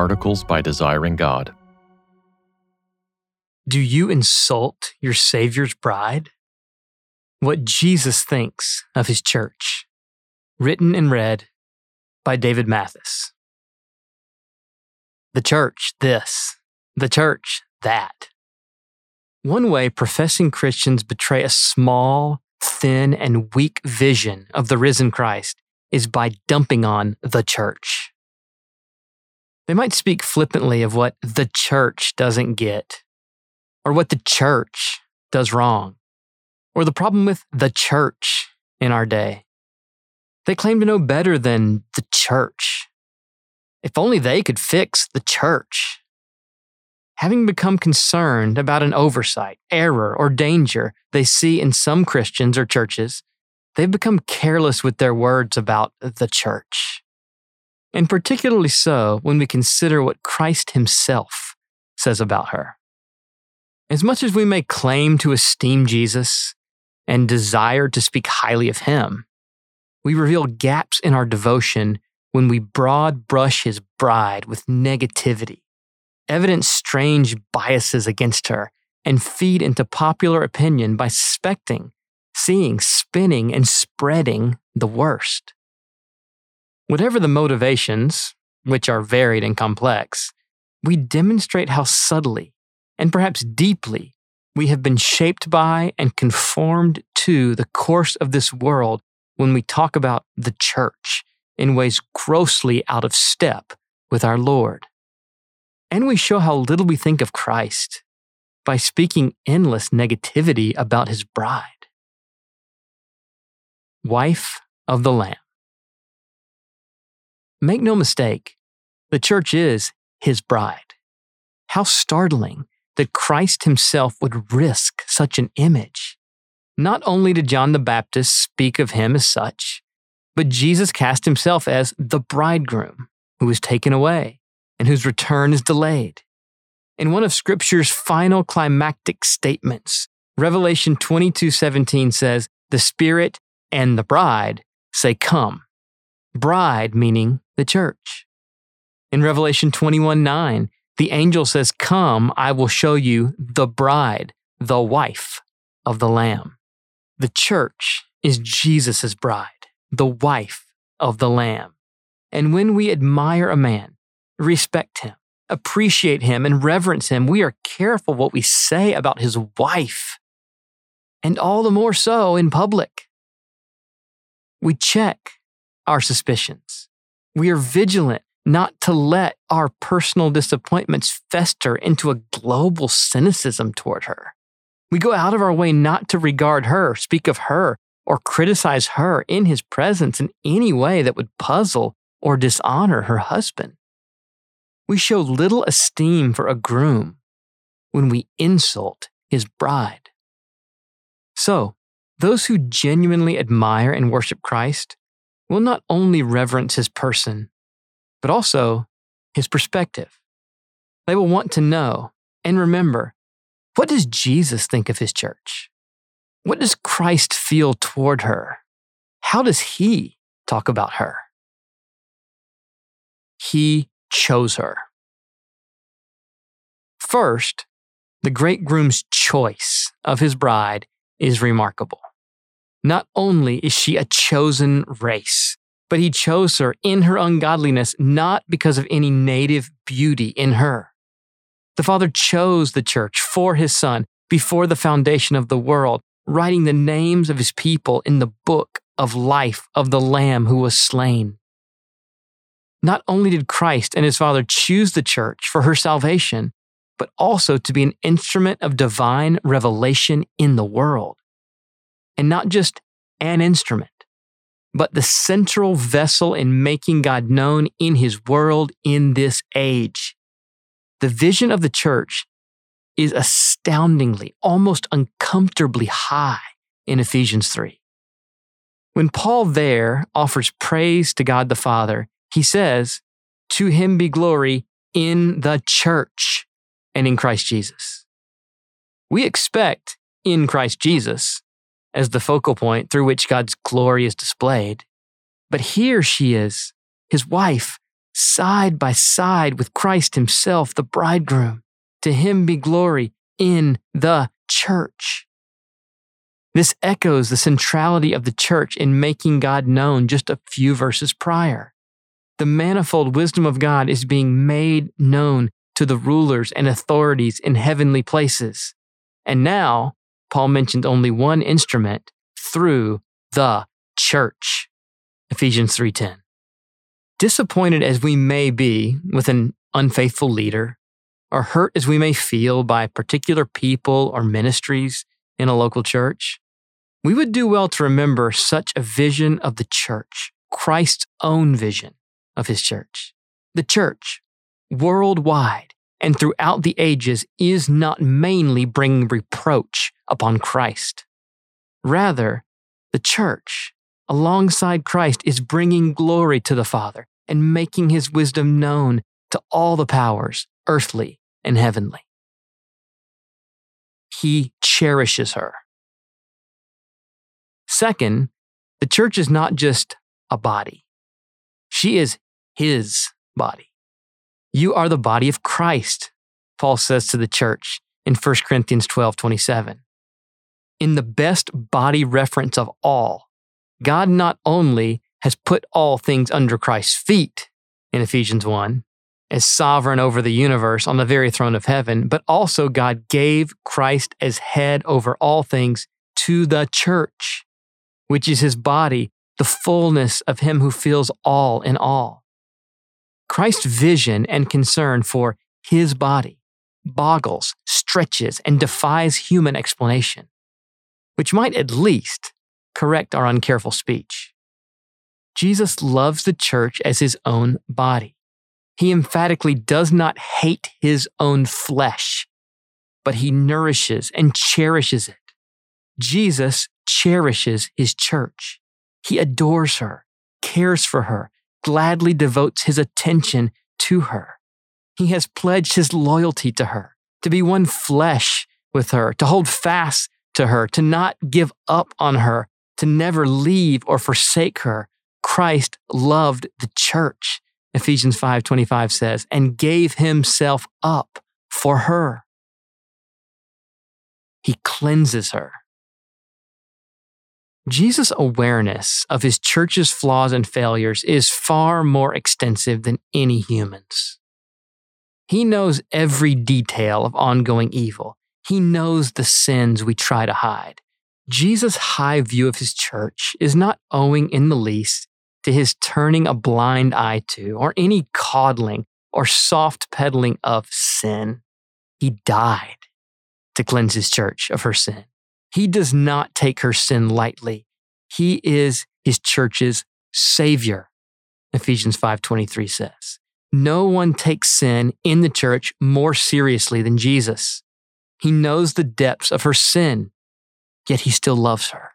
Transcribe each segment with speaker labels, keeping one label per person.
Speaker 1: Articles by Desiring God.
Speaker 2: Do you insult your Savior's bride? What Jesus thinks of his church. Written and read by David Mathis. The church, this. The church, that. One way professing Christians betray a small, thin, and weak vision of the risen Christ is by dumping on the church. They might speak flippantly of what the church doesn't get, or what the church does wrong, or the problem with the church in our day. They claim to know better than the church. If only they could fix the church. Having become concerned about an oversight, error, or danger they see in some Christians or churches, they've become careless with their words about the church. And particularly so when we consider what Christ Himself says about her. As much as we may claim to esteem Jesus and desire to speak highly of Him, we reveal gaps in our devotion when we broad brush His bride with negativity, evidence strange biases against her, and feed into popular opinion by suspecting seeing, spinning, and spreading the worst. Whatever the motivations, which are varied and complex, we demonstrate how subtly and perhaps deeply we have been shaped by and conformed to the course of this world when we talk about the church in ways grossly out of step with our Lord. And we show how little we think of Christ by speaking endless negativity about his bride wife of the Lamb. Make no mistake, the church is his bride. How startling that Christ himself would risk such an image. Not only did John the Baptist speak of him as such, but Jesus cast himself as the bridegroom who is taken away and whose return is delayed. In one of Scripture's final climactic statements, Revelation 22:17 says, "The Spirit and the bride say, Come. Bride meaning the church. In Revelation 21 9, the angel says, Come, I will show you the bride, the wife of the Lamb. The church is Jesus' bride, the wife of the Lamb. And when we admire a man, respect him, appreciate him, and reverence him, we are careful what we say about his wife. And all the more so in public. We check our suspicions. We are vigilant not to let our personal disappointments fester into a global cynicism toward her. We go out of our way not to regard her, speak of her, or criticize her in his presence in any way that would puzzle or dishonor her husband. We show little esteem for a groom when we insult his bride. So, those who genuinely admire and worship Christ will not only reverence his person, but also his perspective. They will want to know and remember what does Jesus think of his church? What does Christ feel toward her? How does he talk about her? He chose her. First, the great groom's choice of his bride is remarkable. Not only is she a chosen race, but he chose her in her ungodliness, not because of any native beauty in her. The Father chose the church for his Son before the foundation of the world, writing the names of his people in the book of life of the Lamb who was slain. Not only did Christ and his Father choose the church for her salvation, but also to be an instrument of divine revelation in the world and not just an instrument, but the central vessel in making God known in his world in this age. The vision of the church is astoundingly, almost uncomfortably high in Ephesians 3. When Paul there offers praise to God the Father, he says, To him be glory in the church and in Christ Jesus. We expect in Christ Jesus as the focal point through which God's glory is displayed. But here she is, his wife, side by side with Christ Himself, the bridegroom. To Him be glory in the church. This echoes the centrality of the church in making God known just a few verses prior. The manifold wisdom of God is being made known to the rulers and authorities in heavenly places. And now, Paul mentioned only one instrument through the church. Ephesians 3:10. Disappointed as we may be with an unfaithful leader, or hurt as we may feel by particular people or ministries in a local church, we would do well to remember such a vision of the church, Christ's own vision of his church. The church, worldwide and throughout the ages, is not mainly bringing reproach upon Christ. Rather, the church, alongside Christ, is bringing glory to the Father and making his wisdom known to all the powers, earthly and heavenly. He cherishes her. Second, the church is not just a body, she is his body. You are the body of Christ, Paul says to the church in 1 Corinthians 12 27. In the best body reference of all, God not only has put all things under Christ's feet in Ephesians 1, as sovereign over the universe on the very throne of heaven, but also God gave Christ as head over all things to the church, which is his body, the fullness of him who fills all in all. Christ's vision and concern for his body boggles, stretches, and defies human explanation, which might at least correct our uncareful speech. Jesus loves the church as his own body. He emphatically does not hate his own flesh, but he nourishes and cherishes it. Jesus cherishes his church. He adores her, cares for her, gladly devotes his attention to her. He has pledged his loyalty to her, to be one flesh with her, to hold fast to her, to not give up on her, to never leave or forsake her. Christ loved the church, Ephesians 5:25 says, and gave himself up for her. He cleanses her. Jesus' awareness of his church's flaws and failures is far more extensive than any human's. He knows every detail of ongoing evil. He knows the sins we try to hide. Jesus' high view of his church is not owing in the least to his turning a blind eye to or any coddling or soft pedaling of sin. He died to cleanse his church of her sin. He does not take her sin lightly. He is his church's savior. Ephesians 5:23 says. No one takes sin in the church more seriously than Jesus. He knows the depths of her sin, yet he still loves her.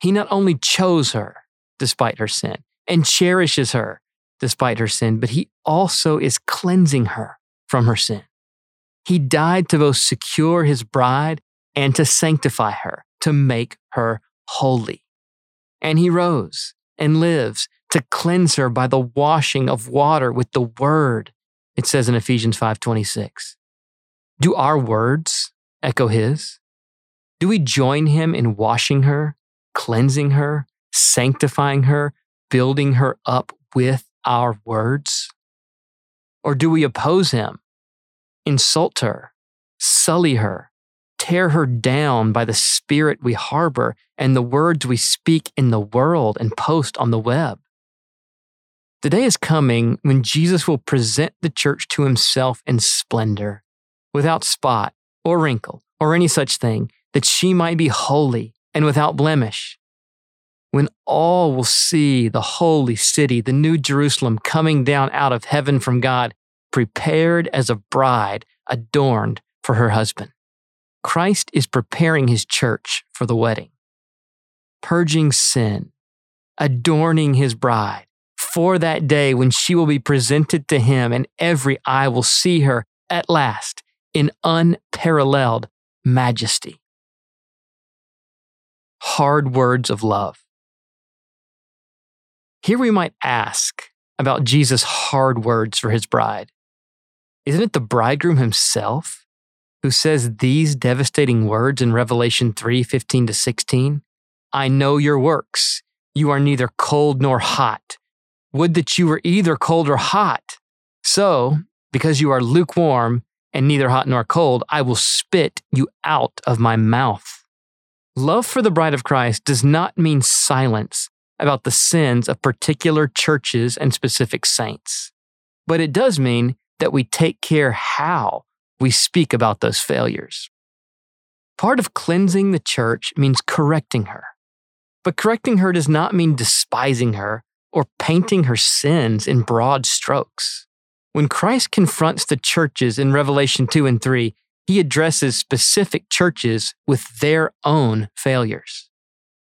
Speaker 2: He not only chose her despite her sin and cherishes her despite her sin, but he also is cleansing her from her sin. He died to both secure his bride and to sanctify her, to make her holy. And he rose and lives to cleanse her by the washing of water with the word. It says in Ephesians 5:26. Do our words echo his? Do we join him in washing her, cleansing her, sanctifying her, building her up with our words? Or do we oppose him, insult her, sully her, tear her down by the spirit we harbor and the words we speak in the world and post on the web. The day is coming when Jesus will present the church to himself in splendor, without spot or wrinkle or any such thing, that she might be holy and without blemish. When all will see the holy city, the new Jerusalem coming down out of heaven from God, prepared as a bride adorned for her husband. Christ is preparing his church for the wedding, purging sin, adorning his bride for that day when she will be presented to him and every eye will see her at last in unparalleled majesty. Hard words of love. Here we might ask about Jesus' hard words for his bride? Isn't it the bridegroom himself who says these devastating words in Revelation 3 15 to 16? I know your works. You are neither cold nor hot. Would that you were either cold or hot. So, because you are lukewarm and neither hot nor cold, I will spit you out of my mouth. Love for the bride of Christ does not mean silence about the sins of particular churches and specific saints, but it does mean that we take care how we speak about those failures. Part of cleansing the church means correcting her. But correcting her does not mean despising her or painting her sins in broad strokes. When Christ confronts the churches in Revelation 2 and 3, he addresses specific churches with their own failures.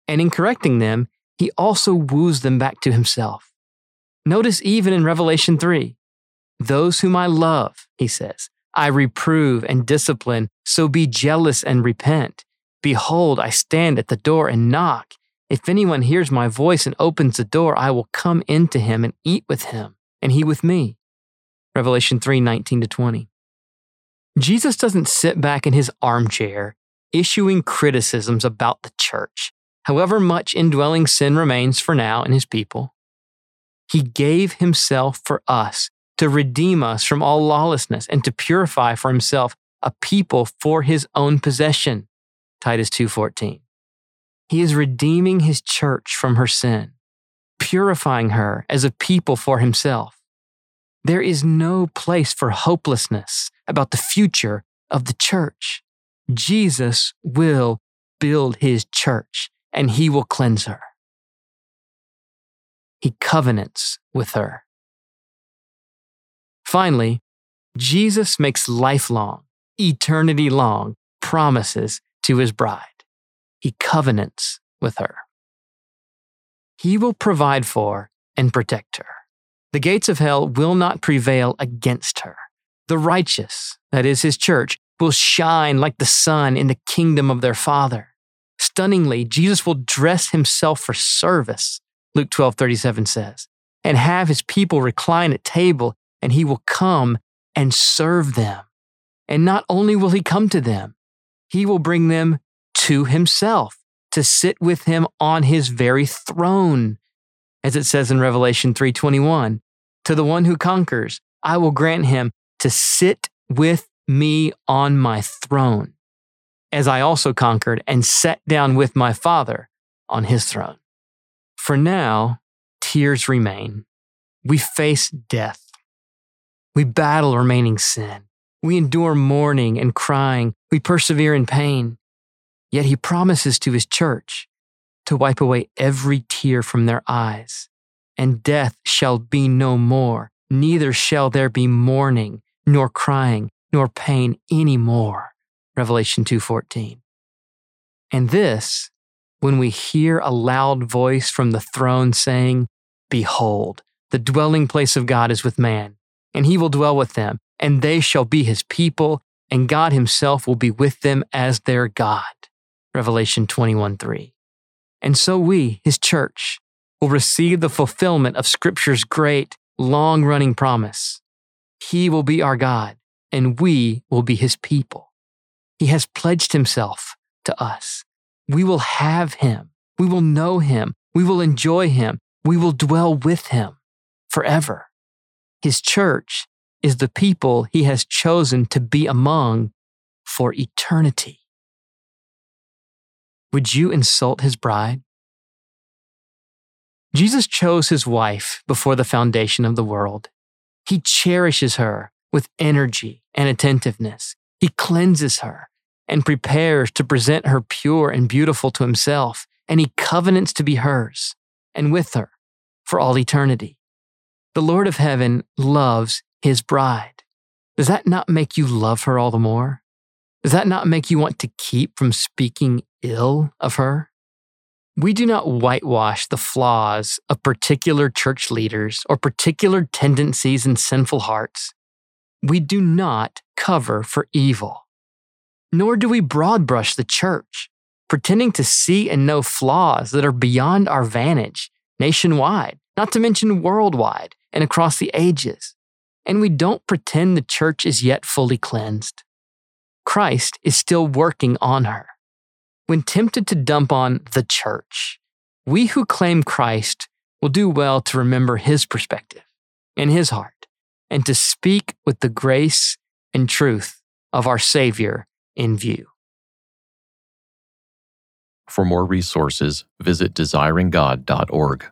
Speaker 2: And in correcting them, he also woos them back to himself. Notice even in Revelation 3, those whom I love, he says, I reprove and discipline, so be jealous and repent. Behold, I stand at the door and knock. If anyone hears my voice and opens the door, I will come into him and eat with him, and he with me. Revelation 3 19 to 20. Jesus doesn't sit back in his armchair issuing criticisms about the church, however much indwelling sin remains for now in his people. He gave himself for us to redeem us from all lawlessness and to purify for himself a people for his own possession. Titus 2:14. He is redeeming his church from her sin, purifying her as a people for himself. There is no place for hopelessness about the future of the church. Jesus will build his church and he will cleanse her. He covenants with her. Finally, Jesus makes lifelong, eternity long promises to his bride. He covenants with her. He will provide for and protect her. The gates of hell will not prevail against her. The righteous, that is his church, will shine like the sun in the kingdom of their Father. Stunningly, Jesus will dress himself for service, Luke 12 37 says, and have his people recline at table, and he will come and serve them. And not only will he come to them, he will bring them to himself to sit with him on his very throne as it says in Revelation 3:21, to the one who conquers, I will grant him to sit with me on my throne, as I also conquered and sat down with my Father on his throne. For now, tears remain. We face death. We battle remaining sin. We endure mourning and crying. We persevere in pain. Yet he promises to his church to wipe away every tear from their eyes. And death shall be no more, neither shall there be mourning, nor crying, nor pain any more. Revelation 2:14. And this, when we hear a loud voice from the throne saying, Behold, the dwelling place of God is with man, and he will dwell with them, and they shall be his people, and God himself will be with them as their God. Revelation 21 3. And so we, his church, will receive the fulfillment of Scripture's great, long running promise. He will be our God, and we will be his people. He has pledged himself to us. We will have him. We will know him. We will enjoy him. We will dwell with him forever. His church is the people he has chosen to be among for eternity. Would you insult his bride? Jesus chose his wife before the foundation of the world. He cherishes her with energy and attentiveness. He cleanses her and prepares to present her pure and beautiful to himself, and he covenants to be hers and with her for all eternity. The Lord of heaven loves his bride. Does that not make you love her all the more? Does that not make you want to keep from speaking ill of her? We do not whitewash the flaws of particular church leaders or particular tendencies and sinful hearts. We do not cover for evil. Nor do we broad brush the church, pretending to see and know flaws that are beyond our vantage nationwide, not to mention worldwide, and across the ages, and we don't pretend the church is yet fully cleansed. Christ is still working on her. When tempted to dump on the church, we who claim Christ will do well to remember his perspective and his heart and to speak with the grace and truth of our Savior in view.
Speaker 1: For more resources, visit desiringgod.org.